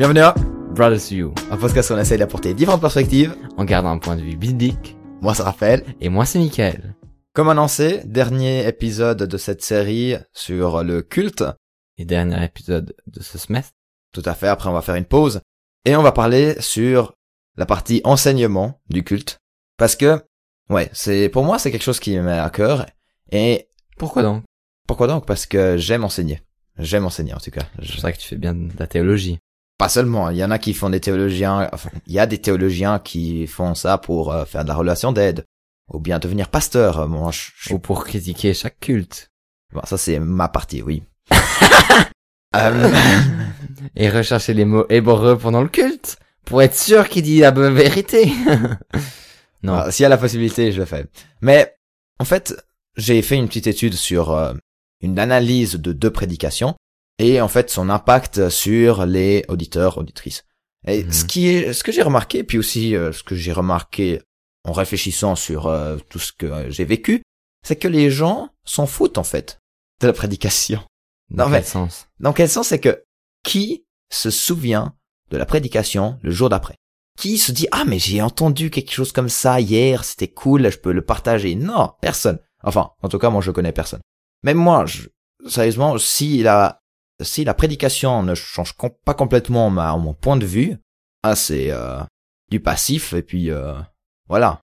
Bienvenue à Brothers to You, un podcast où on essaye d'apporter différentes perspectives. en gardant un point de vue biblique. Moi, c'est Raphaël. Et moi, c'est Michael. Comme annoncé, dernier épisode de cette série sur le culte. Et dernier épisode de ce semestre. Tout à fait, après on va faire une pause. Et on va parler sur la partie enseignement du culte. Parce que, ouais, c'est, pour moi, c'est quelque chose qui me met à cœur. Et Pourquoi donc? pourquoi donc? Parce que j'aime enseigner. J'aime enseigner, en tout cas. Je sais que tu fais bien de la théologie. Pas seulement, il y en a qui font des théologiens, enfin, il y a des théologiens qui font ça pour euh, faire de la relation d'aide. Ou bien devenir pasteur. Moi, je, je suis Ou pour critiquer chaque culte. Bon, ça c'est ma partie, oui. Euh, Et rechercher les mots hébreux pendant le culte. Pour être sûr qu'il dit la bonne vérité. non. S'il y a la possibilité, je le fais. Mais en fait, j'ai fait une petite étude sur euh, une analyse de deux prédications et en fait son impact sur les auditeurs, auditrices. Et Mhm. ce qui est, ce que j'ai remarqué, puis aussi euh, ce que j'ai remarqué en réfléchissant sur euh, tout ce que euh, j'ai vécu, c'est que les gens s'en foutent en fait de la prédication. Dans quel mais- sens? Dans quel sens c'est que qui se souvient de la prédication le jour d'après? Qui se dit ah mais j'ai entendu quelque chose comme ça hier, c'était cool, je peux le partager Non, personne. Enfin, en tout cas moi je connais personne. Même moi, je, sérieusement, si la si la prédication ne change com- pas complètement ma, mon point de vue, ah c'est euh, du passif et puis euh, voilà,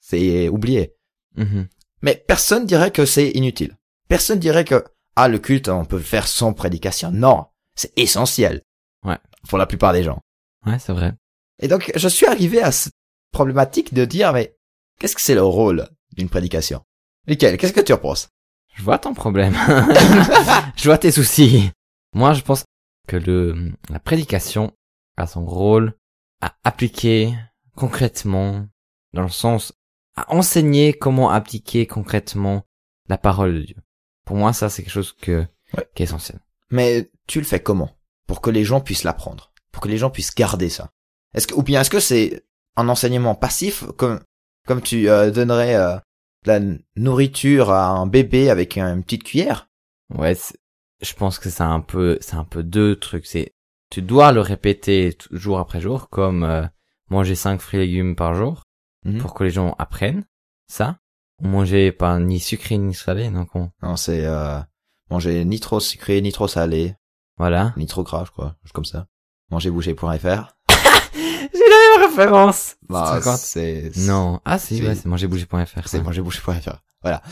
c'est oublié. Mhm. Mais personne dirait que c'est inutile. Personne dirait que ah le culte on peut le faire sans prédication. Non, c'est essentiel. Ouais. Pour la plupart des gens. Ouais, c'est vrai. Et donc je suis arrivé à cette problématique de dire mais qu'est-ce que c'est le rôle d'une prédication? Michael, qu'est-ce que tu en penses? Je vois ton problème. je vois tes soucis. Moi, je pense que le, la prédication a son rôle à appliquer concrètement, dans le sens, à enseigner comment appliquer concrètement la parole de Dieu. Pour moi, ça, c'est quelque chose que, Ouais. qui est essentiel. Mais tu le fais comment? Pour que les gens puissent l'apprendre, pour que les gens puissent garder ça. Est-ce que ou bien est-ce que c'est un enseignement passif comme comme tu euh, donnerais euh, la nourriture à un bébé avec une petite cuillère? Ouais, je pense que c'est un peu, c'est un peu deux trucs. C'est, tu dois le répéter jour après jour, comme euh, manger cinq fruits et légumes par jour. Mhm. pour que les gens apprennent ça. On mangeait pas ni sucré ni salé, donc on, Non, c'est euh, manger ni trop sucré, ni trop salé, voilà. ni trop gras, je crois, comme ça. Manger bouger.fr. J'ai la référence. Bah, 50. c'est Non. Ah si, ouais, c'est mangerbouger.fr. c'est ouais. manger bouger.fr. Voilà.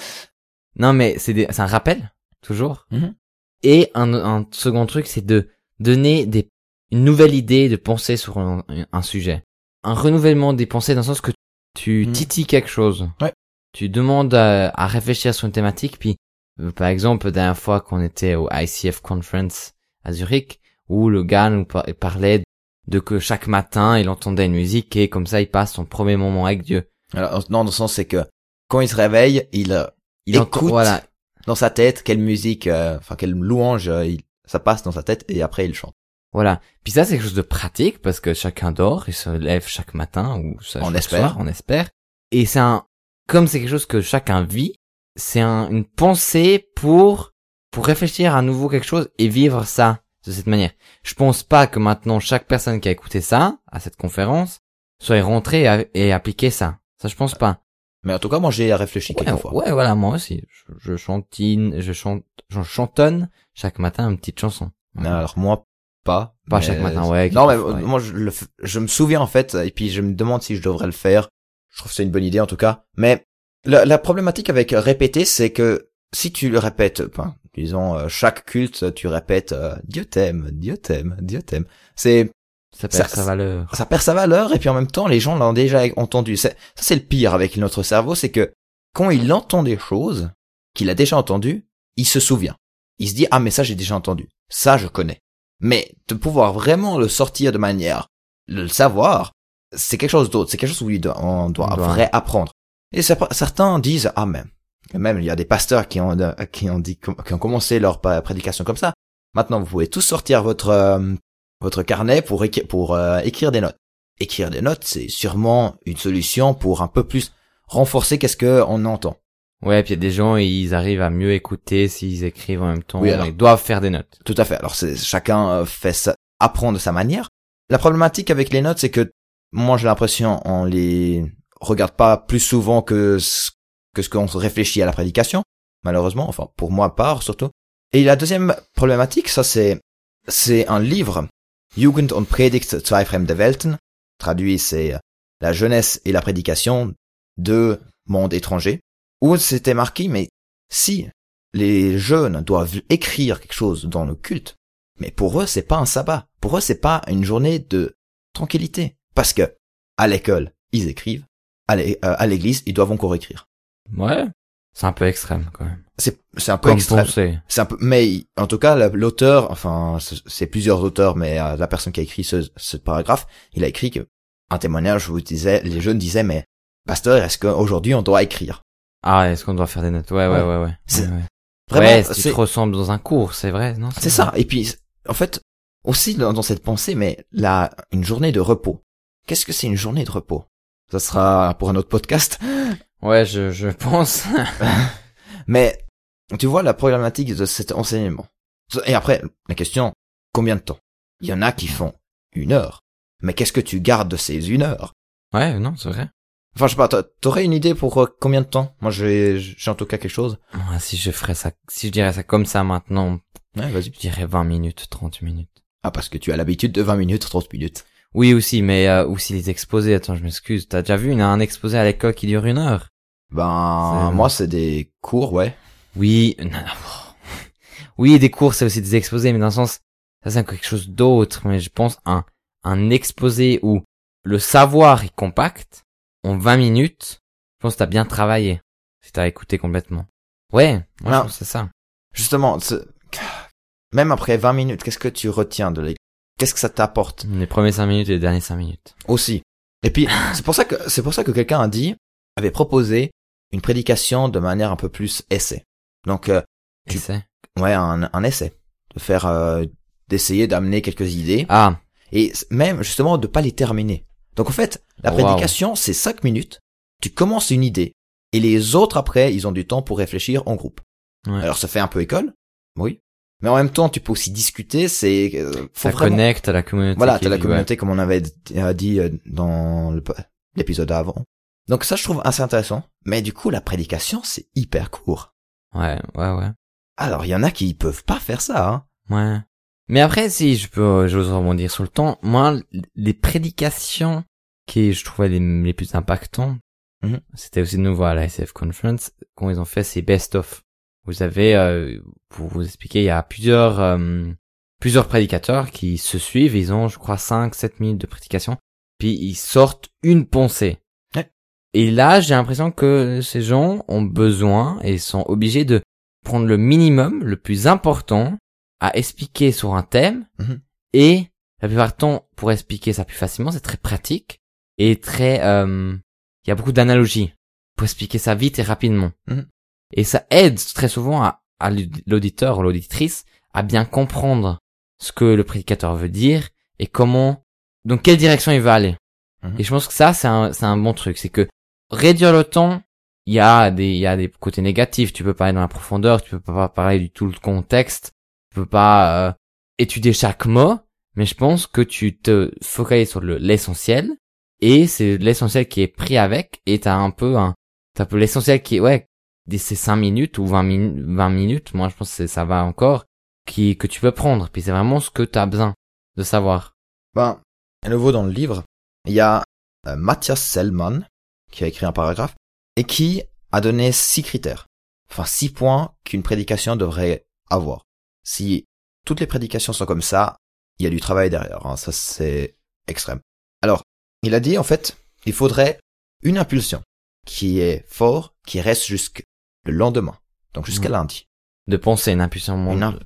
Non mais c'est des- c'est un rappel, toujours. Mhm. Et un, un second truc, c'est de donner des, une nouvelle idée de penser sur un, un sujet. Un renouvellement des pensées dans le sens que tu Mhm. titilles quelque chose. Ouais. Tu demandes à, à réfléchir sur une thématique, puis euh, par exemple, la dernière fois qu'on était au ICF Conference à Zurich, où le gars nous par- parlait de que chaque matin, il entendait une musique et comme ça, il passe son premier moment avec Dieu. Alors, non, dans le sens c'est que quand il se réveille, il euh, Il Écoute. entend, voilà, dans sa tête quelle musique, euh, enfin quelle louange, euh, il, ça passe dans sa tête et après il chante. Voilà. Puis ça, c'est quelque chose de pratique parce que chacun dort et se lève chaque matin ou ça, On espère. soir, on espère. Et c'est un, comme c'est quelque chose que chacun vit, c'est un, une pensée pour, pour réfléchir à nouveau quelque chose et vivre ça de cette manière. Je pense pas que maintenant chaque personne qui a écouté ça, à cette conférence, soit rentrée et, appliqué ça. Ça, je pense pas. Mais en tout cas, moi j'ai réfléchi Ouais, quelques fois. ouais, voilà, moi aussi. Je, je chantine, je chante, je chantonne chaque matin une petite chanson. Mais alors moi pas. Pas mais- chaque matin, ouais, Non mais quelquefois, ouais. moi je, le f- je me souviens en fait et puis je me demande si je devrais le faire. Je trouve que c'est une bonne idée en tout cas. Mais la, la problématique avec répéter, c'est que si tu le répètes, ben, disons euh, chaque culte, tu répètes euh, Dieu t'aime, Dieu t'aime, Dieu t'aime. C'est Ça perd Ça- sa valeur. ça perd sa valeur et puis en même temps les gens l'ont déjà entendu. C'est- Ça c'est le pire avec notre cerveau, c'est que quand il entend des choses qu'il a déjà entendues, il se souvient. Il se dit ah mais ça j'ai déjà entendu, ça je connais. Mais de pouvoir vraiment le sortir de manière, le savoir, c'est quelque chose d'autre. C'est quelque chose où il doit- on doit On doit- vrai apprendre. Et certains disent ah même, même il y a des pasteurs qui ont qui ont dit qui ont commencé leur prédication comme ça. Maintenant vous pouvez tous sortir votre euh, votre carnet pour écri- pour euh, écrire des notes. Écrire des notes, c'est sûrement une solution pour un peu plus renforcer qu'est-ce que on entend. Ouais, puis il y a des gens, ils arrivent à mieux écouter s'ils écrivent en même temps. Oui, alors. Ils doivent faire des notes. Tout à fait. Alors c'est chacun euh, fait ça apprend de sa manière. La problématique avec les notes, c'est que moi j'ai l'impression on les regarde pas plus souvent que ce, que ce qu'on réfléchit à la prédication, malheureusement, enfin pour moi part surtout. Et la deuxième problématique, ça c'est c'est un livre, Jugend und Predigt zwei fremde Welten, traduit c'est la jeunesse et la prédication de monde étranger, où c'était marqué, mais si les jeunes doivent écrire quelque chose dans le culte, mais pour eux c'est pas un sabbat, pour eux c'est pas une journée de tranquillité, parce que à l'école ils écrivent, à l'église ils doivent encore écrire. Ouais, c'est un peu extrême quand même. C'est c'est un peu extrême. C'est un peu, mais en tout cas l'auteur, enfin c'est plusieurs auteurs, mais euh, la personne qui a écrit ce, ce paragraphe, il a écrit que un témoignage où disait, les jeunes disaient mais pasteur, est-ce qu'aujourd'hui on doit écrire? Ah, est-ce qu'on doit faire des notes? Ouais, ouais, ouais, ouais. C'est ouais, Vraiment, ouais, tu te ressembles dans un cours, c'est vrai, non? C'est ça. Et puis, en fait, aussi dans, cette pensée, mais là, une journée de repos. Qu'est-ce que c'est une journée de repos? Ça sera pour un autre podcast. Ouais, je, je pense. mais tu vois la problématique de cet enseignement. Et après, la question, combien de temps? Il y en a qui font une heure. Mais qu'est-ce que tu gardes de ces une heure? Ouais, non, c'est vrai. Enfin, je sais pas, t'aurais une idée pour euh, combien de temps? Moi, j'ai, j'ai en tout cas quelque chose. si je ferais ça, si je dirais ça comme ça maintenant, ouais, vas-y. je dirais 20 minutes, 30 minutes. Ah, parce que tu as l'habitude de 20 minutes, 30 minutes. Oui, aussi, mais euh, aussi les exposés. Attends, je m'excuse. T'as déjà vu une, un exposé à l'école qui dure une heure? Ben, moi, c'est des cours, ouais. Oui, non, non. oui, des cours, c'est aussi des exposés, mais dans le sens, ça c'est quelque chose d'autre. Mais je pense un un exposé où le savoir est compact en 20 minutes, je pense que t'as bien travaillé. Si t'as écouté complètement. Ouais, c'est ça. Justement, même après 20 minutes, qu'est-ce que tu retiens de l'école? Qu'est-ce que ça t'apporte Les premiers 5 minutes et les derniers 5 minutes. Aussi. Et puis, c'est pour ça que, c'est pour ça que quelqu'un a dit, avait proposé une prédication de manière un peu plus essai. Donc, euh, essai? Ouais, un, un essai. De faire, euh, d'essayer d'amener quelques idées. Ah. Et même, justement, de pas les terminer. Donc en fait, la prédication, c'est cinq minutes. Tu commences une idée. Et les autres, après, ils ont du temps pour réfléchir en groupe. Alors ça fait un peu école, oui. Mais en même temps, tu peux aussi discuter, c'est... Euh, ça connecte à la communauté. Voilà, t'as la communauté, comme on avait euh, dit euh, dans l'épisode avant. Donc ça, je trouve assez intéressant. Mais du coup, la prédication, c'est hyper court. Ouais, ouais, ouais. Alors, il y en a qui peuvent pas faire ça, hein. Ouais. Mais après, si je peux, j'ose rebondir sur le temps, moi, les prédications qui je trouvais les, les plus impactants, mhm. c'était aussi de nouveau à la SF Conference, quand ils ont fait ces best-of. Vous avez, euh, pour vous expliquer, il y a plusieurs, euh, plusieurs prédicateurs qui se suivent, ils ont, je crois, 5, 7 minutes de prédication, puis ils sortent une pensée. Et là, j'ai l'impression que ces gens ont besoin et sont obligés de prendre le minimum, le plus important, à expliquer sur un thème mhm. et la plupart du temps pour expliquer ça plus facilement c'est très pratique et très euh, il y a beaucoup d'analogies pour expliquer ça vite et rapidement mhm. Et ça aide très souvent à, à l'auditeur ou l'auditrice à bien comprendre ce que le prédicateur veut dire et comment dans quelle direction il veut aller. Mhm. et je pense que ça c'est un c'est un bon truc. C'est que réduire le temps il y a des il y a des côtés négatifs. Tu peux parler dans la profondeur tu peux pas parler du tout le contexte tu peux pas euh, étudier chaque mot, mais je pense que tu te focalises sur l'essentiel et c'est l'essentiel qui est pris avec et t'as un peu un t'as un peu l'essentiel qui est ouais ces 5 minutes ou 20 minutes 20 minutes moi je pense que ça va encore qui que tu peux prendre puis c'est vraiment ce que tu as besoin de savoir ben à nouveau dans le livre il y a euh, Matthias Selman qui a écrit un paragraphe et qui a donné six critères enfin six points qu'une prédication devrait avoir si toutes les prédications sont comme ça, il y a du travail derrière. Hein. Ça, c'est extrême. Alors, il a dit, en fait, il faudrait une impulsion qui est fort, qui reste jusqu'au lendemain. Donc jusqu'à lundi. De penser, une impulsion. Une,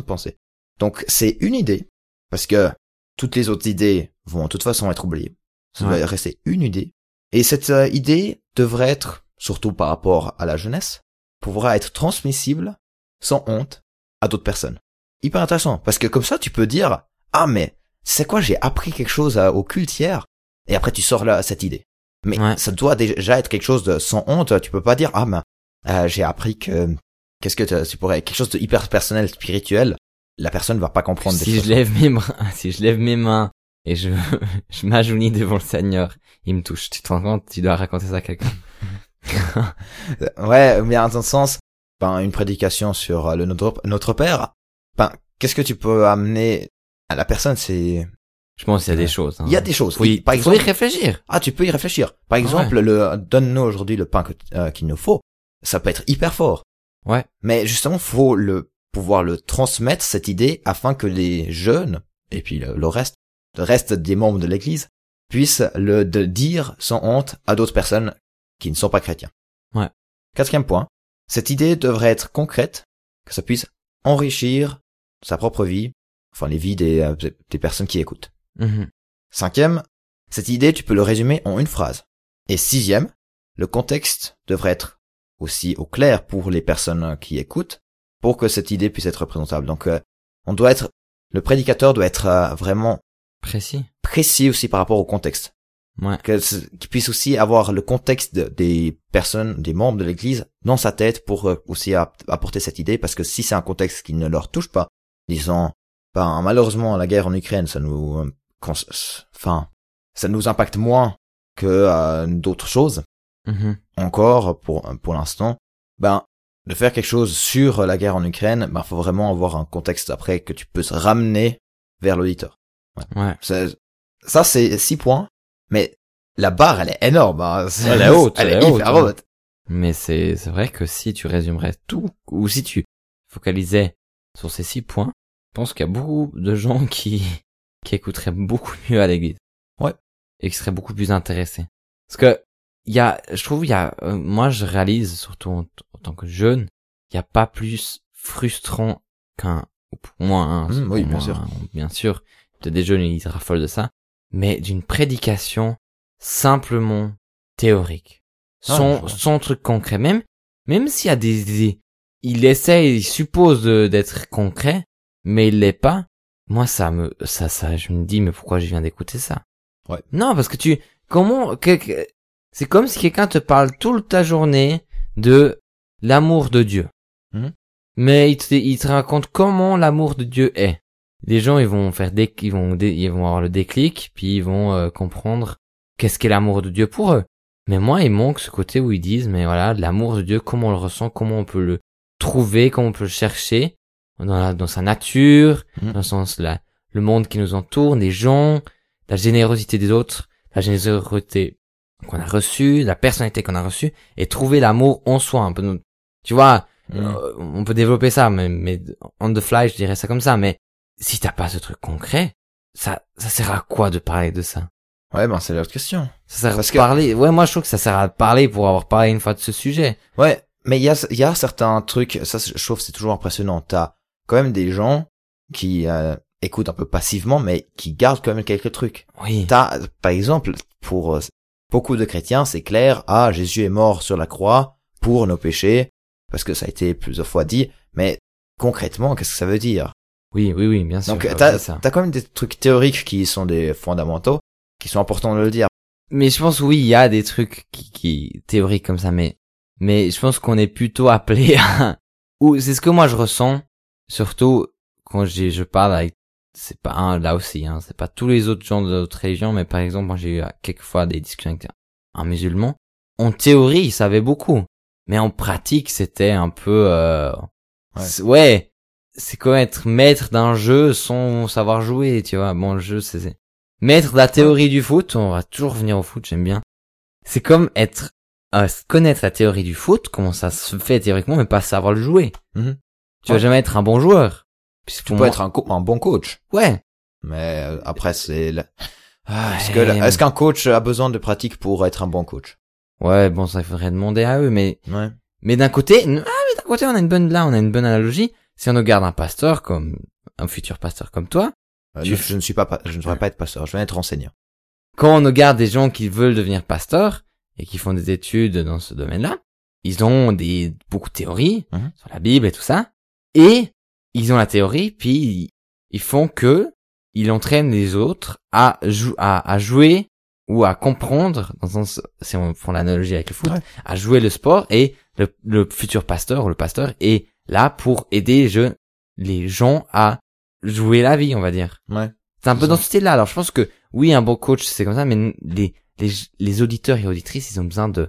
de penser. Donc c'est une idée, parce que toutes les autres idées vont de toute façon être oubliées. Ça va rester une idée. Et cette euh, idée devrait être, surtout par rapport à la jeunesse, pourra être transmissible sans honte à d'autres personnes. Hyper intéressant, parce que comme ça, tu peux dire, ah mais, c'est quoi, j'ai appris quelque chose au culte hier, et après tu sors là cette idée. Mais ça doit déjà être quelque chose de sans honte, tu peux pas dire, ah mais, euh, j'ai appris que, qu'est-ce que tu pourrais, quelque chose de hyper personnel, spirituel, la personne va pas comprendre des si je lève mes mains, si je lève mes mains et je, je m'ajounis devant le Seigneur, il me touche. Tu te rends compte? Tu dois raconter ça à quelqu'un. Ouais, mais dans un sens, ben, une prédication sur euh, le notre, notre Père, ben, qu'est-ce que tu peux amener à la personne, c'est, Je pense qu'il y a des choses. hein. il y a des choses. Y, Par faut exemple, y réfléchir. ah, tu peux y réfléchir. Par exemple, le, donne-nous aujourd'hui le pain que, euh, qu'il nous faut. Ça peut être hyper fort. Ouais. Mais justement, faut le, pouvoir le transmettre, cette idée, afin que les jeunes, et puis le, le reste, le reste des membres de l'église, puissent le de dire sans honte à d'autres personnes qui ne sont pas chrétiens. Ouais. Quatrième point. Cette idée devrait être concrète, que ça puisse enrichir sa propre vie, enfin les vies des, euh, des personnes qui écoutent. Mhm. Cinquième, cette idée, tu peux le résumer en une phrase. Et sixième, le contexte devrait être aussi au clair pour les personnes qui écoutent, pour que cette idée puisse être représentable. Donc, euh, on doit être, le prédicateur doit être euh, vraiment Précis. précis aussi par rapport au contexte. Ouais. Qu'il puisse aussi avoir le contexte de- des personnes, des membres de l'église dans sa tête pour euh, aussi app- apporter cette idée, parce que si c'est un contexte qui ne leur touche pas, disons, ben, malheureusement, la guerre en Ukraine, ça nous, enfin, ça nous impacte moins que d'autres choses. Mhm. Encore, pour, pour l'instant, ben, de faire quelque chose sur la guerre en Ukraine, ben, faut vraiment avoir un contexte après que tu peux se ramener vers l'auditeur. Ouais. Ça, ça, c'est six points, mais la barre, elle est énorme. hein. Elle est haute, Elle elle est haute, hyper hein. haute. Mais c'est, c'est vrai que si tu résumerais tout, ou si tu focalisais sur ces six points, je pense qu'il y a beaucoup de gens qui, qui écouteraient beaucoup mieux à l'église. Ouais. Et qui seraient beaucoup plus intéressés. Parce que, il y a, je trouve, il y a, euh, moi je réalise, surtout en, en tant que jeune, il n'y a pas plus frustrant qu'un, ou pour moi, hein, Mmh, oui, pour bien moi, sûr. hein, bien sûr, peut-être des jeunes ils raffolent de ça, mais d'une prédication simplement théorique. Ah, Sans, vois. sans truc concret. Même, même s'il y a des, des- il essaie, il suppose d'être concret, mais il l'est pas. Moi, ça me, ça, ça, je me dis, mais pourquoi je viens d'écouter ça? Ouais. Non, parce que tu, comment, que- c'est comme si quelqu'un te parle toute ta journée de l'amour de Dieu. Mhm. Mais il te, il te raconte comment l'amour de Dieu est. Les gens, ils vont faire des, ils vont, ils vont avoir le déclic, puis ils vont euh, comprendre qu'est-ce qu'est l'amour de Dieu pour eux. Mais moi, il manque ce côté où ils disent, mais voilà, l'amour de Dieu, comment on le ressent, comment on peut le trouver, comment on peut le chercher dans, la- dans sa nature, Mhm. dans le sens la, le monde qui nous entoure, les gens, la générosité des autres, la générosité qu'on a reçue, la personnalité qu'on a reçue, et trouver l'amour en soi. Un peu, tu vois, Mmh. euh, on peut développer ça, mais, mais on the fly, je dirais ça comme ça. Mais si t'as pas ce truc concret, ça, ça sert à quoi de parler de ça? Ouais, ben, c'est l'autre question. Ça sert Parce à que- parler. Ouais, moi je trouve que ça sert à parler pour avoir parlé une fois de ce sujet. Ouais, mais il y a, il y a certains trucs, ça, je trouve, que c'est toujours impressionnant. T'as quand même des gens qui euh, écoutent un peu passivement, mais qui gardent quand même quelques trucs. Oui. T'as, par exemple, pour euh, beaucoup de chrétiens, c'est clair, ah, Jésus est mort sur la croix pour nos péchés, parce que ça a été plusieurs fois dit, mais concrètement, qu'est-ce que ça veut dire? Oui, oui, oui, bien sûr. Donc, t'as, quand même des trucs théoriques qui sont des fondamentaux, qui sont importants de le dire. Mais je pense oui, il y a des trucs qui, qui théoriques comme ça, mais mais je pense qu'on est plutôt appelé à ou c'est ce que moi je ressens, surtout quand j'ai je parle avec c'est pas un là aussi, hein, c'est pas tous les autres gens de d'autres religions, mais par exemple moi j'ai eu euh, quelquefois des discussions avec un musulman. En théorie, il savait beaucoup, mais en pratique, c'était un peu euh, Ouais. c'est- comme être maître d'un jeu sans savoir jouer, tu vois. Bon, le jeu c'est maître de la théorie du foot, on va toujours revenir au foot, j'aime bien. C'est comme être euh, connaître la théorie du foot, comment ça se fait théoriquement, mais pas savoir le jouer. Mhm. Tu vas jamais être un bon joueur. Puisque Tu peux être un, bon coach, ouais, mais euh, après c'est le- Ah, est-ce qu'un coach a besoin de pratique pour être un bon coach? Ouais, bon ça il faudrait demander à eux, mais Ouais. mais d'un côté, ah mais d'un côté on a une bonne là, on a une bonne analogie. Si on nous garde un pasteur comme un futur pasteur comme toi, Euh, Tu- je, ne suis pas, pa- je ne devrais pas être pasteur, je vais être enseignant. quand on nous garde des gens qui veulent devenir pasteurs et qui font des études dans ce domaine-là, ils ont des beaucoup de théories Mhm. sur la Bible et tout ça, et ils ont la théorie, puis ils font que ils entraînent les autres à, jou- à, à jouer ou à comprendre, dans le sens, si on prend l'analogie avec le foot, Ouais. à jouer le sport et le, le futur pasteur ou le pasteur est là pour aider les jeunes, les gens à jouer la vie, on va dire. Ouais. C'est un peu dans ce style-là. Alors je pense que oui, un bon coach c'est comme ça, mais les les les auditeurs et auditrices, ils ont besoin de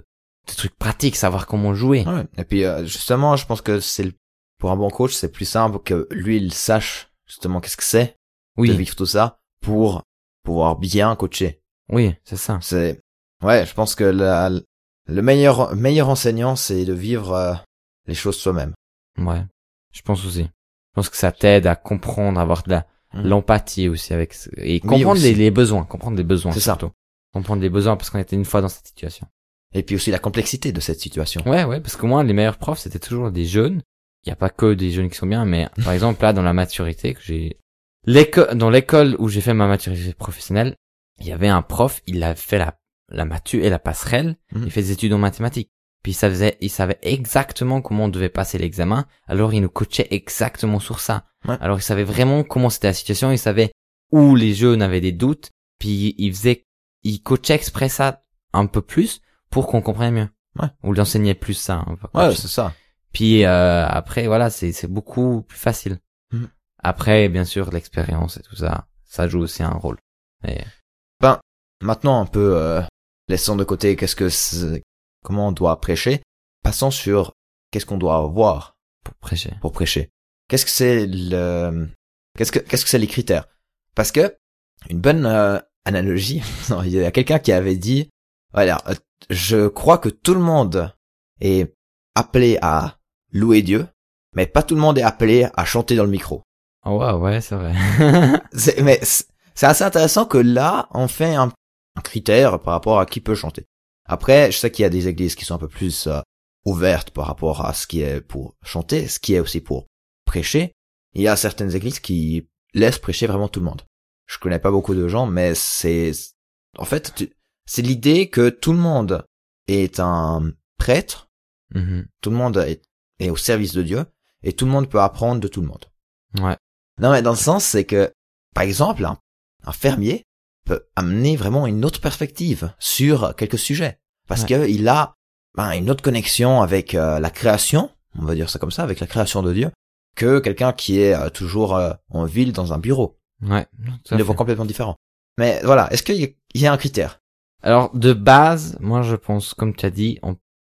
de trucs pratiques, savoir comment jouer. Ouais. Et puis euh, justement, je pense que c'est le- pour un bon coach, c'est plus simple que lui il sache justement qu'est-ce que c'est de Oui, vivre tout ça pour pouvoir bien coacher. oui, c'est ça. C'est ouais, je pense que la, le meilleur meilleur enseignant c'est de vivre euh, les choses soi-même. Ouais, je pense aussi. Je pense que ça t'aide à comprendre, à avoir de la Mm. l'empathie aussi avec et comprendre les, les besoins, comprendre les besoins C'est ça. Comprendre les besoins parce qu'on était une fois dans cette situation. Et puis aussi la complexité de cette situation. Ouais, ouais, parce que moi, les meilleurs profs, c'était toujours des jeunes. Il n'y a pas que des jeunes qui sont bien, mais par exemple, là, dans la maturité que j'ai, l'école, dans l'école où j'ai fait ma maturité professionnelle, il y avait un prof, il a fait la, la matu et la passerelle, Mhm. il fait des études en mathématiques. Puis il savait, il savait exactement comment on devait passer l'examen, alors il nous coachait exactement sur ça. Ouais. Alors il savait vraiment comment c'était la situation, il savait où les jeunes avaient des doutes, puis il faisait, il coachait exprès ça un peu plus pour qu'on comprenne mieux. Ouais. Ou il enseignait plus ça. hein, Ouais, c'est ça. Puis euh, après, voilà, c'est beaucoup plus facile. Mhm. Après, bien sûr, l'expérience et tout ça, ça joue aussi un rôle. Et, Maintenant un peu euh, laissons de côté qu'est-ce que comment on doit prêcher, passons sur qu'est-ce qu'on doit avoir pour prêcher. pour prêcher. Qu'est-ce que c'est le qu'est-ce que qu'est-ce que c'est les critères? Parce que une bonne euh, analogie, il y a quelqu'un qui avait dit voilà, euh, je crois que tout le monde est appelé à louer Dieu, mais pas tout le monde est appelé à chanter dans le micro. Oh ouais, ouais, c'est vrai. C'est- mais c'est assez intéressant que là, on fait un, un critère par rapport à qui peut chanter. Après, je sais qu'il y a des églises qui sont un peu plus euh, ouvertes par rapport à ce qui est pour chanter, ce qui est aussi pour prêcher. Il y a certaines églises qui laissent prêcher vraiment tout le monde. Je connais pas beaucoup de gens, mais c'est, en fait, c'est l'idée que tout le monde est un prêtre, Mhm. tout le monde est, est au service de Dieu, et tout le monde peut apprendre de tout le monde. Ouais. Non, mais dans le sens, c'est que, par exemple, un, un fermier peut amener vraiment une autre perspective sur quelques sujets. Parce Ouais. que il a ben, une autre connexion avec euh, la création, on va dire ça comme ça, avec la création de Dieu, que quelqu'un qui est euh, toujours euh, en ville dans un bureau. Ouais. Ils le voient complètement différent. Mais voilà, est-ce qu'il y, a- il y a un critère? Alors, de base, moi, je pense, comme tu as dit,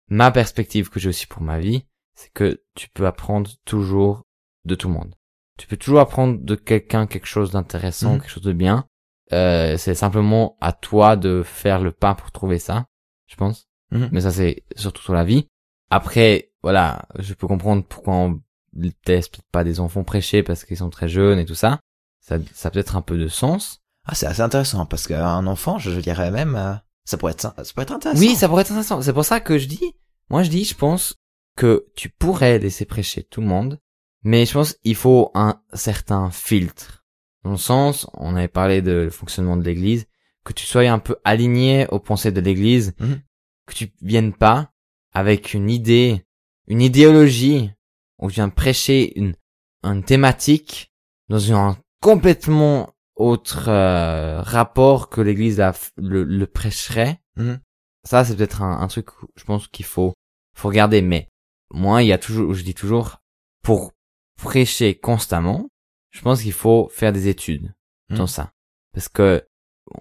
ma perspective que j'ai aussi pour ma vie, c'est que tu peux apprendre toujours de tout le monde. Tu peux toujours apprendre de quelqu'un quelque chose d'intéressant, Mhm. quelque chose de bien. Euh, c'est simplement à toi de faire le pas pour trouver ça, je pense. Mhm. Mais ça, c'est surtout sur la vie. Après, voilà, je peux comprendre pourquoi on peut-être pas des enfants prêcher parce qu'ils sont très jeunes et tout ça. Ça, ça a peut-être un peu de sens. Ah, c'est assez intéressant, parce qu'un enfant, je, je dirais même, euh, ça pourrait être ça, ça pourrait être intéressant. Oui, ça pourrait être intéressant. C'est pour ça que je dis, moi je dis, je pense que tu pourrais laisser prêcher tout le monde, mais je pense qu'il faut un certain filtre. Dans le sens, on avait parlé de le fonctionnement de l'église, que tu sois un peu aligné aux pensées de l'église, Mhm. que tu viennes pas avec une idée, une idéologie, où tu viens prêcher une, une thématique dans un complètement autre euh, rapport que l'église le prêcherait. Mhm. Ça, c'est peut-être un, un truc, je pense qu'il faut, faut regarder. Mais moi, il y a toujours, je dis toujours, pour prêcher constamment, je pense qu'il faut faire des études Mhm. dans ça, parce que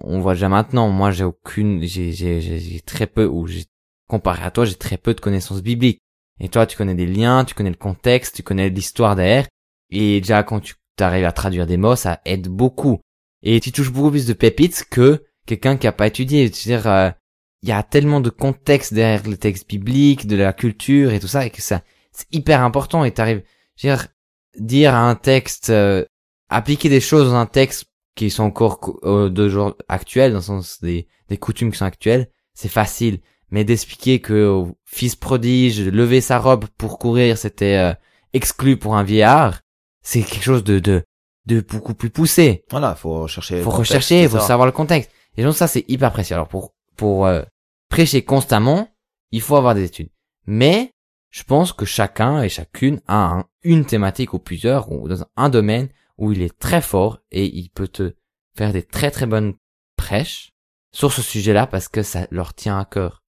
on voit déjà maintenant. Moi, j'ai aucune, j'ai, j'ai, j'ai j'ai très peu, ou j'ai comparé à toi, j'ai très peu de connaissances bibliques. Et toi, tu connais des liens, tu connais le contexte, tu connais l'histoire derrière. Et déjà, quand tu arrives à traduire des mots, ça aide beaucoup. Et tu touches beaucoup plus de pépites que quelqu'un qui a pas étudié. C'est-à-dire, euh, il y a tellement de contexte derrière le texte biblique, de la culture et tout ça, et que ça, c'est hyper important. Et t'arrives, je veux dire, dire à un texte, euh, appliquer des choses dans un texte qui sont encore co- euh, de jour actuels, dans le sens des, des coutumes qui sont actuelles, c'est facile. Mais d'expliquer que fils prodige, lever sa robe pour courir, c'était euh, exclu pour un vieillard, c'est quelque chose de, de, de beaucoup plus poussé. Voilà, faut chercher. Faut rechercher, faut savoir le contexte. Et donc ça, c'est hyper précieux. Alors pour, pour euh, prêcher constamment, il faut avoir des études. Mais je pense que chacun et chacune a un- une thématique ou plusieurs, ou dans un domaine où il est très fort et il peut te faire des très très bonnes prêches sur ce sujet-là parce que ça leur tient à cœur.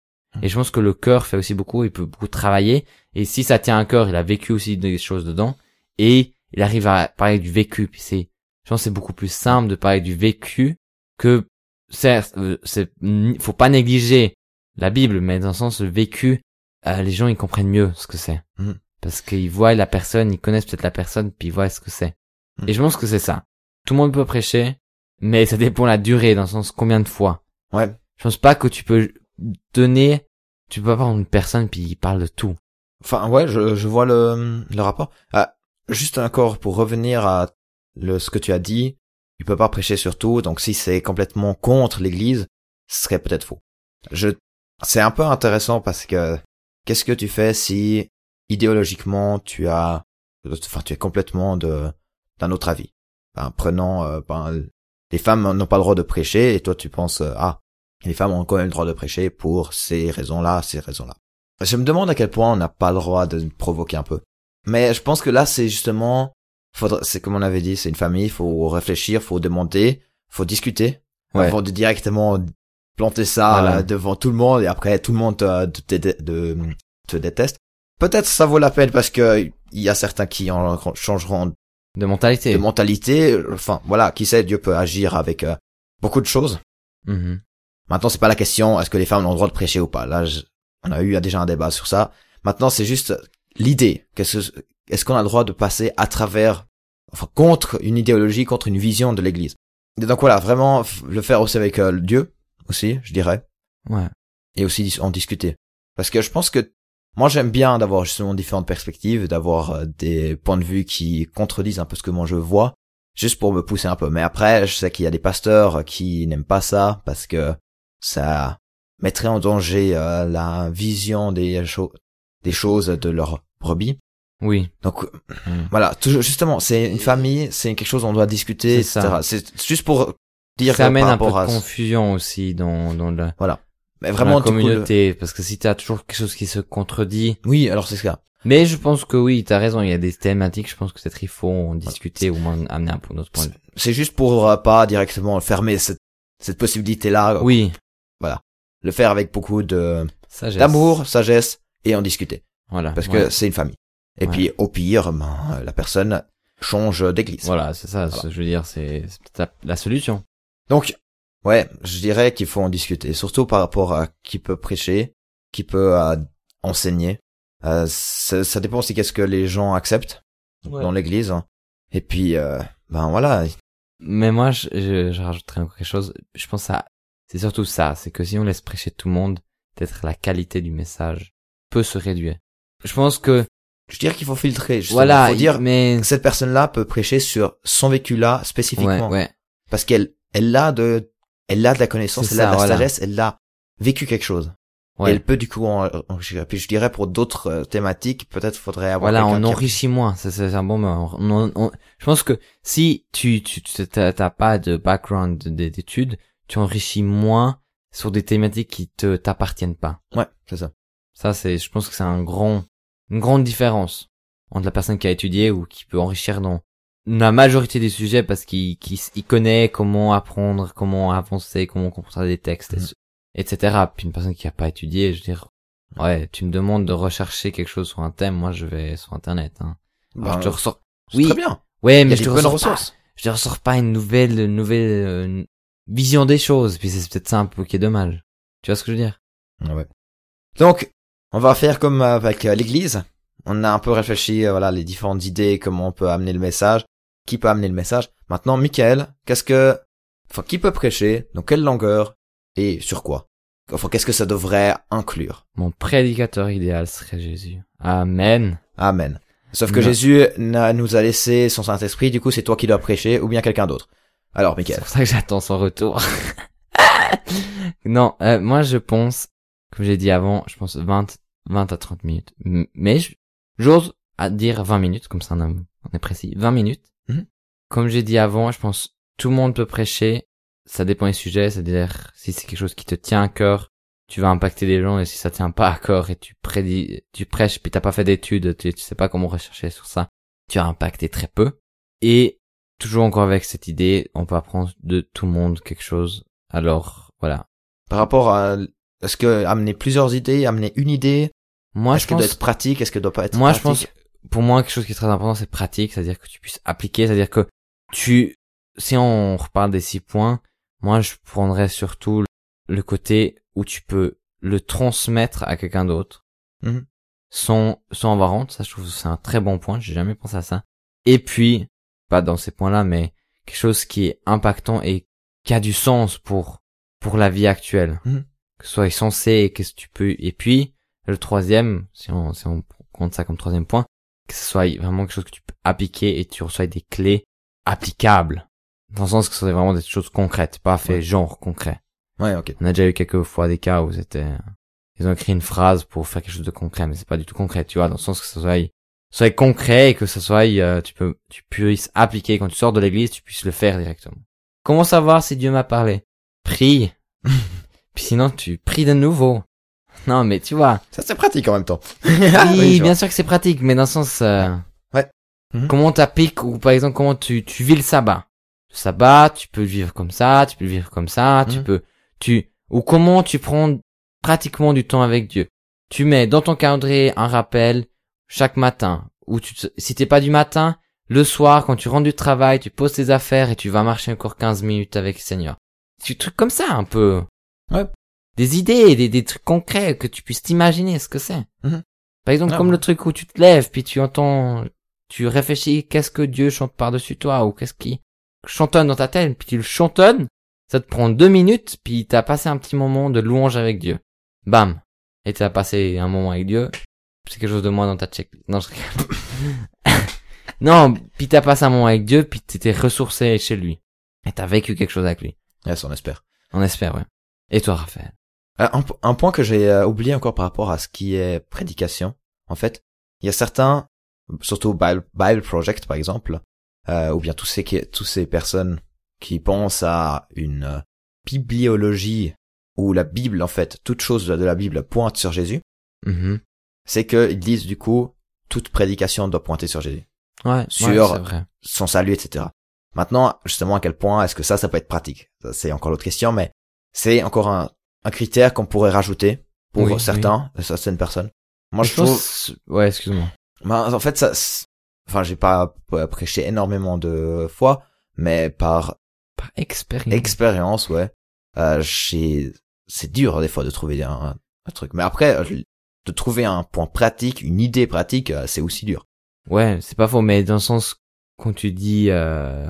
Et je pense que le cœur fait aussi beaucoup, il peut beaucoup travailler. Et si ça tient à cœur, il a vécu aussi des choses dedans. Et il arrive à parler du vécu. Puis c'est Je pense que c'est beaucoup plus simple de parler du vécu que, certes, euh, c'est, faut pas négliger la Bible, mais dans le sens vécu, euh, les gens ils comprennent mieux ce que c'est. Mhm. Parce qu'ils voient la personne, ils connaissent peut-être la personne, puis ils voient ce que c'est. Mhm. Et je pense que c'est ça. Tout le monde peut prêcher, mais ça dépend de la durée, dans le sens combien de fois. Ouais. Je pense pas que tu peux donner, tu peux prendre une personne puis il parle de tout. Enfin, ouais, je, je vois le, le rapport. Ah, juste encore pour revenir à le, ce que tu as dit, il peut pas prêcher sur tout, donc si c'est complètement contre l'église, ce serait peut-être faux. Je, c'est un peu intéressant parce que qu'est-ce que tu fais si idéologiquement tu as, enfin, tu es complètement de, d'un autre avis? Ben, prenons, euh, ben, les femmes n'ont pas le droit de prêcher et toi tu penses, euh, ah, les femmes ont quand même le droit de prêcher pour ces raisons-là, ces raisons-là. Je me demande à quel point on n'a pas le droit de provoquer un peu. Mais je pense que là, c'est justement, c'est comme on avait dit, c'est une famille, faut réfléchir, faut demander, faut discuter, Ouais. avant de directement planter ça Voilà. euh, devant tout le monde et après tout le monde te, te, te- de- te déteste. Peut-être ça vaut la peine parce que il y a certains qui en changeront De mentalité. de mentalité. Enfin, voilà, qui sait, Dieu peut agir avec euh, beaucoup de choses. Mhm. Maintenant, c'est pas la question est-ce que les femmes ont le droit de prêcher ou pas? Là, je- on a eu déjà un débat sur ça. Maintenant, c'est juste l'idée. Qu'est-ce Est-ce qu'on a le droit de passer à travers, enfin, contre une idéologie, contre une vision de l'Église? Et Donc voilà, vraiment le faire aussi avec euh, Dieu aussi, je dirais, Ouais. et aussi en discuter. Parce que je pense que moi, j'aime bien d'avoir justement différentes perspectives, d'avoir euh, des points de vue qui contredisent un peu ce que moi je vois, juste pour me pousser un peu. Mais après, je sais qu'il y a des pasteurs qui n'aiment pas ça parce que ça mettrait en danger euh, la vision des, cho- des choses de leur brebis. Oui. Donc Mm. voilà, toujours, justement, c'est une famille, c'est quelque chose on doit discuter, etc. C'est juste pour dire ça amène par un peu de confusion aussi dans, dans la, mais dans vraiment la du coup, le- communauté. Parce que si t'as toujours quelque chose qui se contredit. Oui, alors c'est ça. Mais je pense que oui, t'as raison, il y a des thématiques, je pense que peut-être il faut en discuter ou moins amener un peu notre point de vue. C'est juste pour euh, pas directement fermer cette cette possibilité-là. Oui. Le faire avec beaucoup de Sagesse. d'amour, sagesse et en discuter. Voilà. Parce ouais. que c'est une famille. Et Ouais. puis au pire, ben, la personne change d'église. Voilà, c'est ça. Voilà. Je veux dire, c'est la, la solution. Donc, ouais, je dirais qu'il faut en discuter, surtout par rapport à qui peut prêcher, qui peut euh, enseigner. Euh, ça, ça dépend aussi qu'est-ce que les gens acceptent Ouais. dans l'église. hein. Et puis, euh, ben voilà, Mais moi, je, je, je rajouterais encore quelque chose. Je pense à, c'est surtout ça, c'est que si on laisse prêcher tout le monde, peut-être la qualité du message peut se réduire. Je pense que, je dirais qu'il faut filtrer. justement. voilà, faut dire mais, cette personne-là peut prêcher sur son vécu-là ouais, spécifiquement, ouais, parce qu'elle, elle a de, elle a de la connaissance, elle a de la voilà. sagesse, elle a vécu quelque chose. Et ouais. elle peut du coup en, enrichir. Puis je dirais pour d'autres euh, thématiques, peut-être faudrait avoir Voilà, on qui enrichit moins. C'est c'est un bon mot. On- on- je pense que si tu tu t'as pas de background d'études, tu enrichis moins sur des thématiques qui te t'appartiennent pas. Ouais, c'est ça. Ça, c'est, je pense que c'est un grand, une grande différence entre la personne qui a étudié ou qui peut enrichir dans la majorité des sujets parce qu'il, il connaît comment apprendre, comment avancer, comment comprendre des textes, Mhm. etc. Puis une personne qui a pas étudié, je veux dire, ouais, tu me demandes de rechercher quelque chose sur un thème, moi je vais sur internet, hein. Alors, Ben, je te ressors, oui. très bien. ouais, mais je te ressors pas, je te ressors pas une nouvelle, une nouvelle, euh, vision des choses. Puis c'est peut-être ça un peu qui est dommage. Tu vois ce que je veux dire? Ouais. Donc, on va faire comme avec euh, l'église. On a un peu réfléchi, euh, voilà, les différentes idées, comment on peut amener le message, qui peut amener le message. Maintenant, Michael, qu'est-ce que, enfin, qui peut prêcher, dans quelle longueur et sur quoi? Enfin, qu'est-ce que ça devrait inclure? Mon prédicateur idéal serait Jésus. Amen. Amen. Sauf que Non. Jésus nous a laissé son Saint-Esprit, du coup, c'est toi qui dois prêcher, ou bien quelqu'un d'autre. Alors, C'est Michael. pour ça que j'attends son retour. non, euh, moi je pense, comme j'ai dit avant, je pense 20, 20 à 30 minutes. Mais j'ose à dire 20 minutes, comme ça on est précis. 20 minutes. Mhm. Comme j'ai dit avant, je pense tout le monde peut prêcher. Ça dépend des sujets, c'est-à-dire si c'est quelque chose qui te tient à cœur, tu vas impacter les gens et si ça tient pas à cœur et tu prédis, tu prêches puis t'as pas fait d'études, tu, tu sais pas comment rechercher sur ça, tu vas impacter très peu. Et toujours encore avec cette idée, on peut apprendre de tout le monde quelque chose. Alors, voilà. Par rapport à, est-ce que amener plusieurs idées, amener une idée, Moi, est-ce je qu'elle doit pense, être pratique, est-ce qu'elle doit pas être moi, je pratique? pense, pour moi, quelque chose qui est très important, c'est pratique, c'est-à-dire que tu puisses appliquer, c'est-à-dire que tu, si on reparle des six points, moi je prendrais surtout le côté où tu peux le transmettre à quelqu'un d'autre Mhm. sans sans avoir honte. Ça, je trouve que c'est un très bon point. J'ai jamais pensé à ça. Et puis, pas dans ces points-là, mais quelque chose qui est impactant et qui a du sens pour pour la vie actuelle, Mhm. que ce soit censé et qu'est-ce que tu peux. Et puis le troisième, si on si on compte ça comme troisième point, que ce soit vraiment quelque chose que tu peux appliquer et tu reçois des clés applicables. Dans le sens que ce soit vraiment des choses concrètes, pas fait Ouais. genre concret. Ouais, ok. On a déjà eu quelques fois des cas où c'était, ils ont écrit une phrase pour faire quelque chose de concret, mais c'est pas du tout concret, tu vois, dans le sens que ce soit, soit concret et que ce soit, euh, tu peux, tu puisses appliquer quand tu sors de l'église, tu puisses le faire directement. Comment savoir si Dieu m'a parlé? Prie. Puis sinon, tu pries de nouveau. Non, mais tu vois. Ça, c'est pratique en même temps. Oui, Oui, je bien sûr que c'est pratique, mais dans le sens, euh, Ouais. Mhm. comment t'appliques ou par exemple comment tu tu vis le sabbat? Le sabbat, tu peux le vivre comme ça, tu peux le vivre comme ça, tu Mhm. peux tu ou comment tu prends pratiquement du temps avec Dieu? Tu mets dans ton calendrier un rappel chaque matin ou tu te- si t'es pas du matin, le soir quand tu rentres du travail, tu poses tes affaires et tu vas marcher encore 15 minutes avec le Seigneur. Tu trucs comme ça un peu. Ouais. Des idées, des, des trucs concrets que tu puisses t'imaginer ce que c'est. Mhm. Par exemple, Ah, comme ouais. le truc où tu te lèves, puis tu entends, tu réfléchis, qu'est-ce que Dieu chante par-dessus toi, ou qu'est-ce qui chantonne dans ta tête, puis tu le chantonnes, ça te prend deux minutes, puis t'as passé un petit moment de louange avec Dieu. Bam. Et t'as passé un moment avec Dieu, c'est quelque chose de moins dans ta check. Non, je non, puis t'as passé un moment avec Dieu, puis t'étais ressourcé chez lui. Et t'as vécu quelque chose avec lui. Yes, on espère. On espère, ouais. Et toi, Raphaël? Euh, un, po- un point que j'ai euh, oublié encore par rapport à ce qui est prédication, en fait, il y a certains, surtout Bible, Bible Project par exemple, euh, ou bien tous ces tous ces personnes qui pensent à une euh, bibliologie où la Bible en fait toute chose de la Bible pointe sur Jésus, Mhm. c'est qu'ils disent du coup toute prédication doit pointer sur Jésus, Ouais, Sur- ouais, c'est vrai. son salut, etc. Maintenant, justement, à quel point est-ce que ça, ça peut être pratique? C'est encore l'autre question, mais c'est encore un, un critère qu'on pourrait rajouter pour Oui, certains, certaines personnes. Moi, je Je trouve, pense- Ouais, excuse-moi. Ben, en fait, ça, enfin, j'ai pas prêché énormément de fois, mais par Par expérience. expérience, ouais, euh, j'ai, c'est dur des fois de trouver un, un truc. Mais après, euh, de trouver un point pratique, une idée pratique, euh, c'est aussi dur. Ouais, c'est pas faux, mais dans le sens, quand tu dis, euh,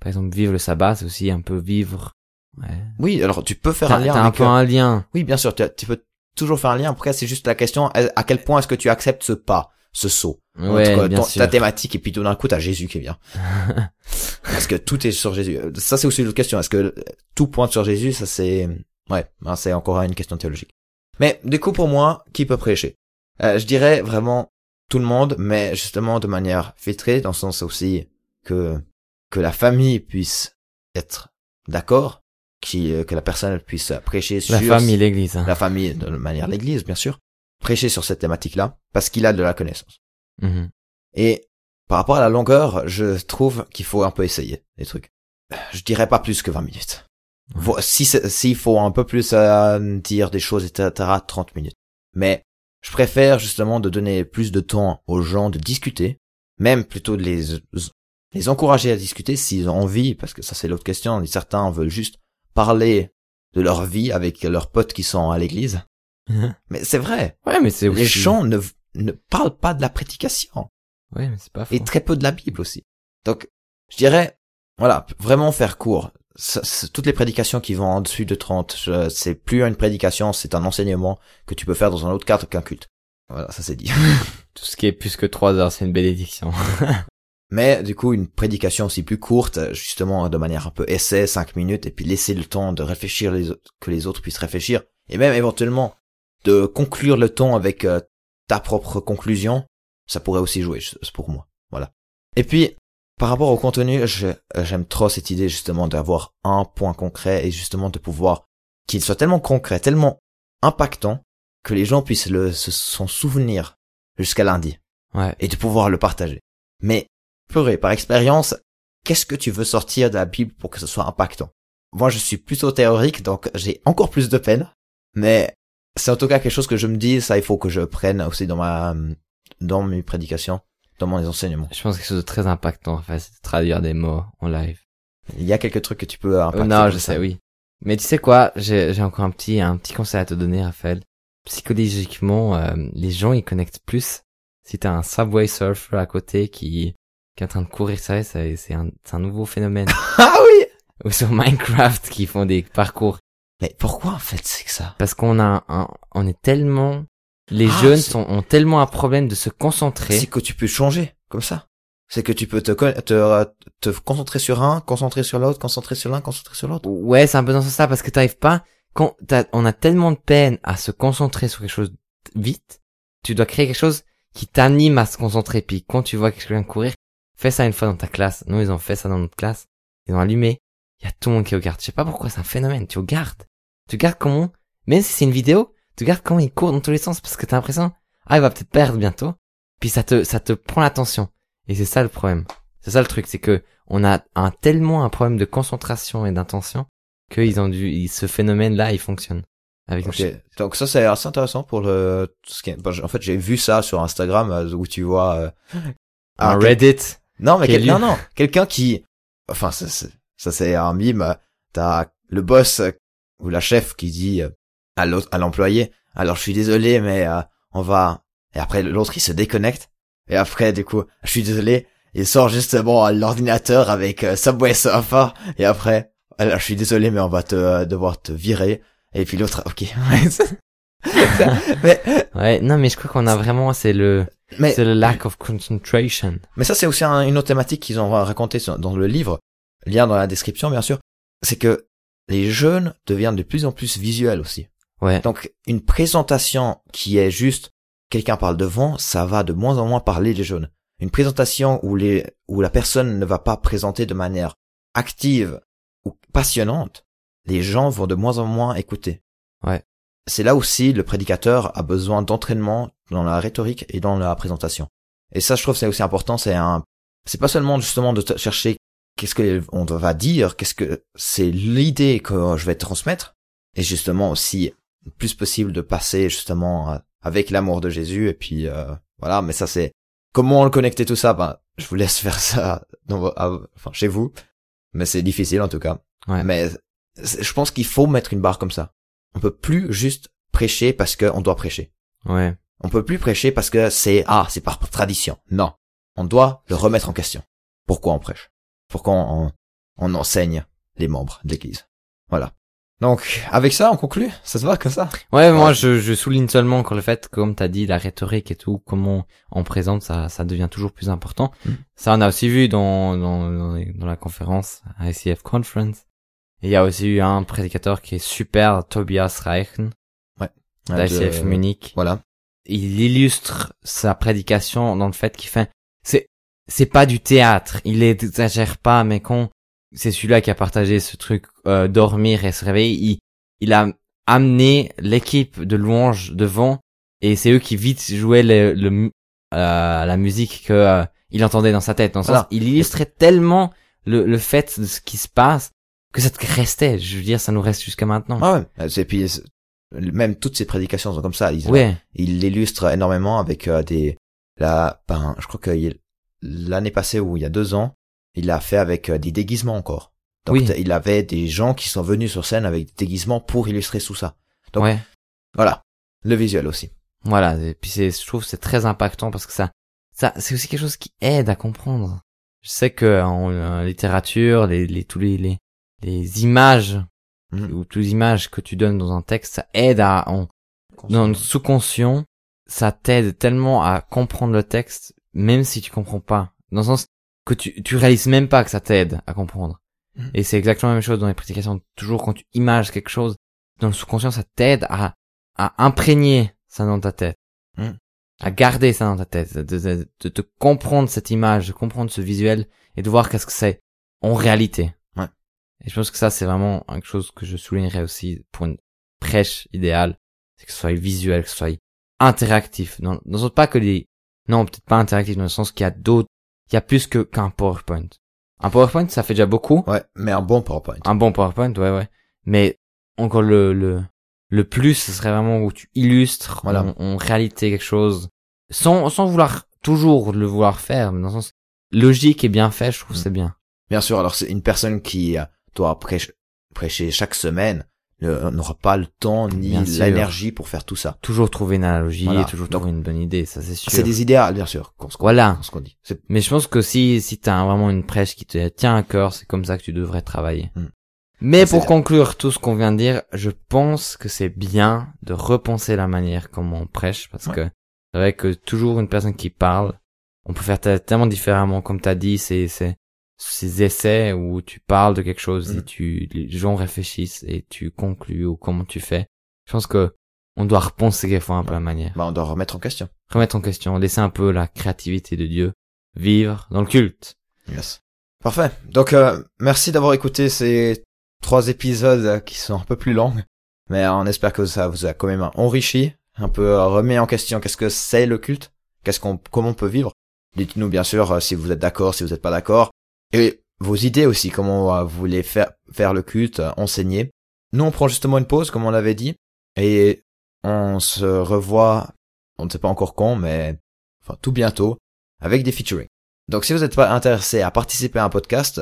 par exemple, vivre le sabbat, c'est aussi un peu vivre, ouais. Oui, alors tu peux faire un lien t'as un peu euh, un lien. Oui, bien sûr, tu, tu peux toujours faire un lien. Après, c'est juste la question à quel point est-ce que tu acceptes ce pas, ce saut? Ouais, bien ton- sûr. ta thématique et puis tout d'un coup t'as Jésus qui vient. Parce que tout est sur Jésus. Ça c'est aussi l'autre question. Est-ce que tout pointe sur Jésus? Ça c'est ouais, ben, c'est encore une question théologique. Mais du coup pour moi, qui peut prêcher? Euh, Je dirais vraiment tout le monde, mais justement de manière filtrée, dans le sens aussi que que la famille puisse être d'accord, qui euh, que la personne puisse prêcher sur La famille, l'église. hein. la famille de manière l'Église bien sûr, prêcher sur cette thématique-là parce qu'il a de la connaissance. Mhm. Et par rapport à la longueur, je trouve qu'il faut un peu essayer les trucs. Je dirais pas plus que 20 minutes. Si s'il faut un peu plus euh, dire des choses, etc., 30 minutes. Mais je préfère justement de donner plus de temps aux gens de discuter, même plutôt de les les encourager à discuter s'ils ont envie, parce que ça c'est l'autre question. Certains veulent juste parler de leur vie avec leurs potes qui sont à l'église. Mais c'est vrai, ouais, mais c'est les aussi- gens ne ne parlent pas de la prédication Ouais, mais c'est pas faux. et très peu de la Bible aussi. Donc, je dirais, voilà, vraiment faire court. Toutes les prédications qui vont en dessus de 30, je- c'est plus une prédication, c'est un enseignement que tu peux faire dans un autre cadre qu'un culte. Voilà, ça c'est dit. Tout ce qui est plus que trois heures, c'est une bénédiction. Mais du coup, une prédication aussi plus courte, justement de manière un peu essai, 5 minutes, et puis laisser le temps de réfléchir, les autres, que les autres puissent réfléchir, et même éventuellement de conclure le temps avec euh, ta propre conclusion, ça pourrait aussi jouer, pour moi. Voilà. Et puis, par rapport au contenu, euh, j'aime trop cette idée justement d'avoir un point concret et justement de pouvoir qu'il soit tellement concret, tellement impactant que les gens puissent le, se, s'en souvenir jusqu'à lundi Ouais. et de pouvoir le partager. Mais, purée, par expérience, qu'est-ce que tu veux sortir de la Bible pour que ce soit impactant? Moi, je suis plutôt théorique, donc j'ai encore plus de peine. Mais c'est en tout cas quelque chose que je me dis, ça, il faut que je prenne aussi dans ma, dans mes prédications, dans mes enseignements. Je pense que quelque chose de très impactant, en fait, c'est de traduire des mots en live. Il y a quelques trucs que tu peux impacter. Euh, non, je sais, oui. Mais tu sais quoi, j'ai j'ai encore un petit un petit conseil à te donner, Raphaël. Psychologiquement, euh, les gens ils connectent plus. Si t'as un subway surfer à côté qui qui est en train de courir, ça, c'est c'est un c'est un nouveau phénomène. Ah oui Ou sur Minecraft qui font des parcours. Mais pourquoi en fait c'est que ça? Parce qu'on a un, on est tellement, les Ah, jeunes sont, ont tellement un problème de se concentrer. C'est que tu peux changer comme ça. C'est que tu peux te, te, te concentrer sur un, concentrer sur l'autre, concentrer sur l'un, concentrer sur l'autre. Ouais, c'est un peu dans ce sens parce que t'arrives pas, quand on a tellement de peine à se concentrer sur quelque chose vite, tu dois créer quelque chose qui t'anime à se concentrer. Puis quand tu vois quelqu'un courir, fais ça une fois dans ta classe. Nous, ils ont fait ça dans notre classe. Ils ont allumé. Il y a tout le monde qui regarde. Je sais pas pourquoi, c'est un phénomène. Tu regardes. Tu regardes comment, même si c'est une vidéo, tu regardes comment il court dans tous les sens parce que t'as l'impression, ah, il va peut-être perdre bientôt. Puis ça te, ça te prend l'attention. Et c'est ça le problème. C'est ça le truc, c'est que on a un tellement un problème de concentration et d'intention qu'ils ont dû, ce phénomène-là, il fonctionne. Avec Ok. Donc ça c'est assez intéressant pour le. tout ce qui est- bon, en fait j'ai vu ça sur Instagram euh, où tu vois. euh, un Reddit. Non mais Quel non non quelqu'un qui. Enfin ça c'est ça c'est un mime. T'as le boss euh, ou la chef qui dit euh, à l'autre à l'employé. Alors je suis désolé mais euh, on va. Et après l'autre il se déconnecte. Et après du coup je suis désolé. Il sort justement à l'ordinateur avec euh, Subway Surfer. Et après alors je suis désolé mais on va te euh, devoir te virer. Et puis l'autre ok. mais Ouais, non, mais je crois qu'on a vraiment, c'est le, mais c'est le lack of concentration. Mais ça, c'est aussi un- une autre thématique qu'ils ont raconté sur- dans le livre, lien dans la description, bien sûr. C'est que les jeunes deviennent de plus en plus visuels aussi. Ouais. Donc, une présentation qui est juste quelqu'un parle devant, ça va de moins en moins parler les jeunes. Une présentation où les, où la personne ne va pas présenter de manière active ou passionnante, les gens vont de moins en moins écouter. Ouais. C'est là aussi le prédicateur a besoin d'entraînement dans la rhétorique et dans la présentation. Et ça, je trouve, c'est aussi important. C'est un, c'est pas seulement justement de chercher qu'est-ce que on va dire, qu'est-ce que c'est l'idée que je vais transmettre, et justement aussi plus possible de passer justement avec l'amour de Jésus. Et puis euh, voilà. Mais ça, c'est comment le connecter tout ça. Ben, je vous laisse faire ça dans, à- enfin, chez vous. Mais c'est difficile en tout cas. Ouais. Mais je pense qu'il faut mettre une barre comme ça. On peut plus juste prêcher parce qu'on doit prêcher. Ouais. On peut plus prêcher parce que c'est ah c'est par tradition. Non, on doit le remettre en question. Pourquoi on prêche? Pourquoi on, on enseigne les membres de l'Église? Voilà. Donc avec ça on conclut? Ça se va comme ça? Ouais, moi, Ouais. je, je souligne seulement que le fait, comme t'as dit, la rhétorique et tout, comment on présente, ça, ça devient toujours plus important. Mm. Ça, on a aussi vu dans, dans, dans, la conférence, ICF Conference. Et il y a aussi eu un prédicateur qui est super, Tobias Reichen, d'ICF De- Munich. Voilà. Il illustre sa prédication dans le fait qu'il fait c'est c'est pas du théâtre. Il exagère pas mais quand c'est celui-là qui a partagé ce truc euh, dormir et se réveiller il il a amené l'équipe de louanges devant et c'est eux qui vite jouaient le, le euh, la musique que euh, il entendait dans sa tête. Dans le il illustrait tellement le le fait de ce qui se passe que ça te restait. Je veux dire ça nous reste jusqu'à maintenant. Ah ouais. Et puis même toutes ces prédications sont comme ça. Ils, ouais. Il l'illustre énormément avec euh, des la ben je crois que il- l'année passée ou il y a deux ans il l'a fait avec euh, des déguisements encore. Donc Oui. il avait des gens qui sont venus sur scène avec des déguisements pour illustrer tout ça. Donc- ouais. voilà. Le visuel aussi. Voilà, et puis c'est, je trouve que c'est très impactant parce que ça, ça, c'est aussi quelque chose qui aide à comprendre. Je sais que en, en littérature, les, les, tous les, les, les images Mhm. ou toutes les images que tu donnes dans un texte, ça aide à, en, dans le sous-conscient, ça t'aide tellement à comprendre le texte, même si tu comprends pas. Dans le sens que tu, tu réalises même pas que ça t'aide à comprendre. Mhm. Et c'est exactement la même chose dans les prédications. Toujours quand tu images quelque chose, dans le sous-conscient, ça t'aide à, à imprégner ça dans ta tête. Mhm. À garder ça dans ta tête. De, de, de te comprendre cette image, de comprendre ce visuel et de voir qu'est-ce que c'est en réalité. Et je pense que ça, c'est vraiment quelque chose que je soulignerais aussi pour une prêche idéale. C'est que ce soit visuel, que ce soit interactif. Le sens pas que les, non, peut-être pas interactif dans le sens qu'il y a d'autres, il y a plus que qu'un PowerPoint. Un PowerPoint, ça fait déjà beaucoup. ouais mais un bon PowerPoint Un bon PowerPoint, ouais, ouais. Mais encore le, le, le plus, ce serait vraiment où tu illustres Voilà. en, en réalité quelque chose, sans, sans vouloir toujours le vouloir faire, mais dans le sens logique et bien fait, je trouve que Mm. c'est bien. Bien sûr, alors c'est une personne qui doit prêcher, prêcher chaque semaine ne- n'aura pas le temps ni l'énergie pour faire tout ça. Toujours trouver une analogie, Voilà. toujours Donc, trouver une bonne idée, ça c'est sûr. C'est des idéales, bien sûr, qu'on se Voilà. se qu'on dit. Mais je pense que si, si t'as vraiment une prêche qui te tient à cœur, c'est comme ça que tu devrais travailler. Hmm. Mais Ça, pour conclure tout ce qu'on vient de dire, je pense que c'est bien de repenser la manière comment on prêche, parce Ouais. que c'est vrai que toujours une personne qui parle, on peut faire te- tellement différemment, comme t'as dit, c'est, c'est, ces essais où tu parles de quelque chose et Mhm. tu, les gens réfléchissent et tu conclus ou comment tu fais. Je pense que on doit repenser quelquefois un peu la manière. Bah, on doit remettre en question. Remettre en question, laisser un peu la créativité de Dieu vivre dans le culte. Yes. Parfait. Donc, euh, merci d'avoir écouté ces trois épisodes qui sont un peu plus longs, mais on espère que ça vous a quand même enrichi, un peu remis en question qu'est-ce que c'est le culte, qu'est-ce qu'on, comment on peut vivre. Dites-nous bien sûr euh, si vous êtes d'accord, si vous n'êtes pas d'accord, et vos idées aussi, comment vous voulez faire faire le culte, enseigner. Nous, on prend justement une pause, comme on l'avait dit, et on se revoit, on ne sait pas encore quand, mais enfin tout bientôt, avec des featuring. Donc si vous n'êtes pas intéressé à participer à un podcast,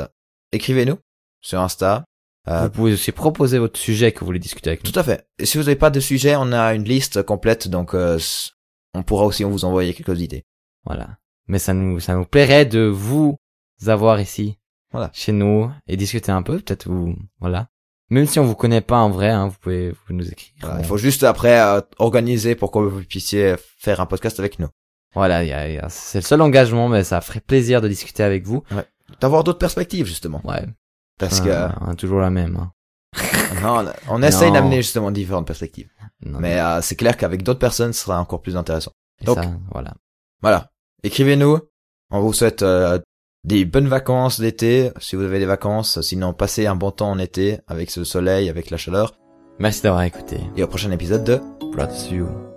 écrivez-nous sur Insta. Euh, Vous pouvez aussi proposer votre sujet que vous voulez discuter avec nous. tout à fait. Et si vous n'avez pas de sujet, on a une liste complète, donc euh, on pourra aussi vous envoyer quelques idées. Voilà. Mais ça nous, ça nous plairait de vous avoir ici. Voilà. Chez nous et discuter un peu, peut-être vous, voilà. Même si on vous connaît pas en vrai, hein, vous pouvez, vous nous écrire. Voilà, il faut juste après euh, organiser pour que vous puissiez faire un podcast avec nous. Voilà, il y a- y a- c'est le seul engagement, mais ça ferait plaisir de discuter avec vous. D'avoir d'autres perspectives justement. Ouais. Parce Euh, que toujours la même. Hein. non, on essaye d'amener justement différentes perspectives. Non, Mais euh, c'est clair qu'avec d'autres personnes, ce sera encore plus intéressant. et donc- ça, voilà. Voilà. Écrivez-nous. On vous souhaite euh, des bonnes vacances d'été, si vous avez des vacances. Sinon, passez un bon temps en été, avec ce soleil, avec la chaleur. Merci d'avoir écouté. Et au prochain épisode de you.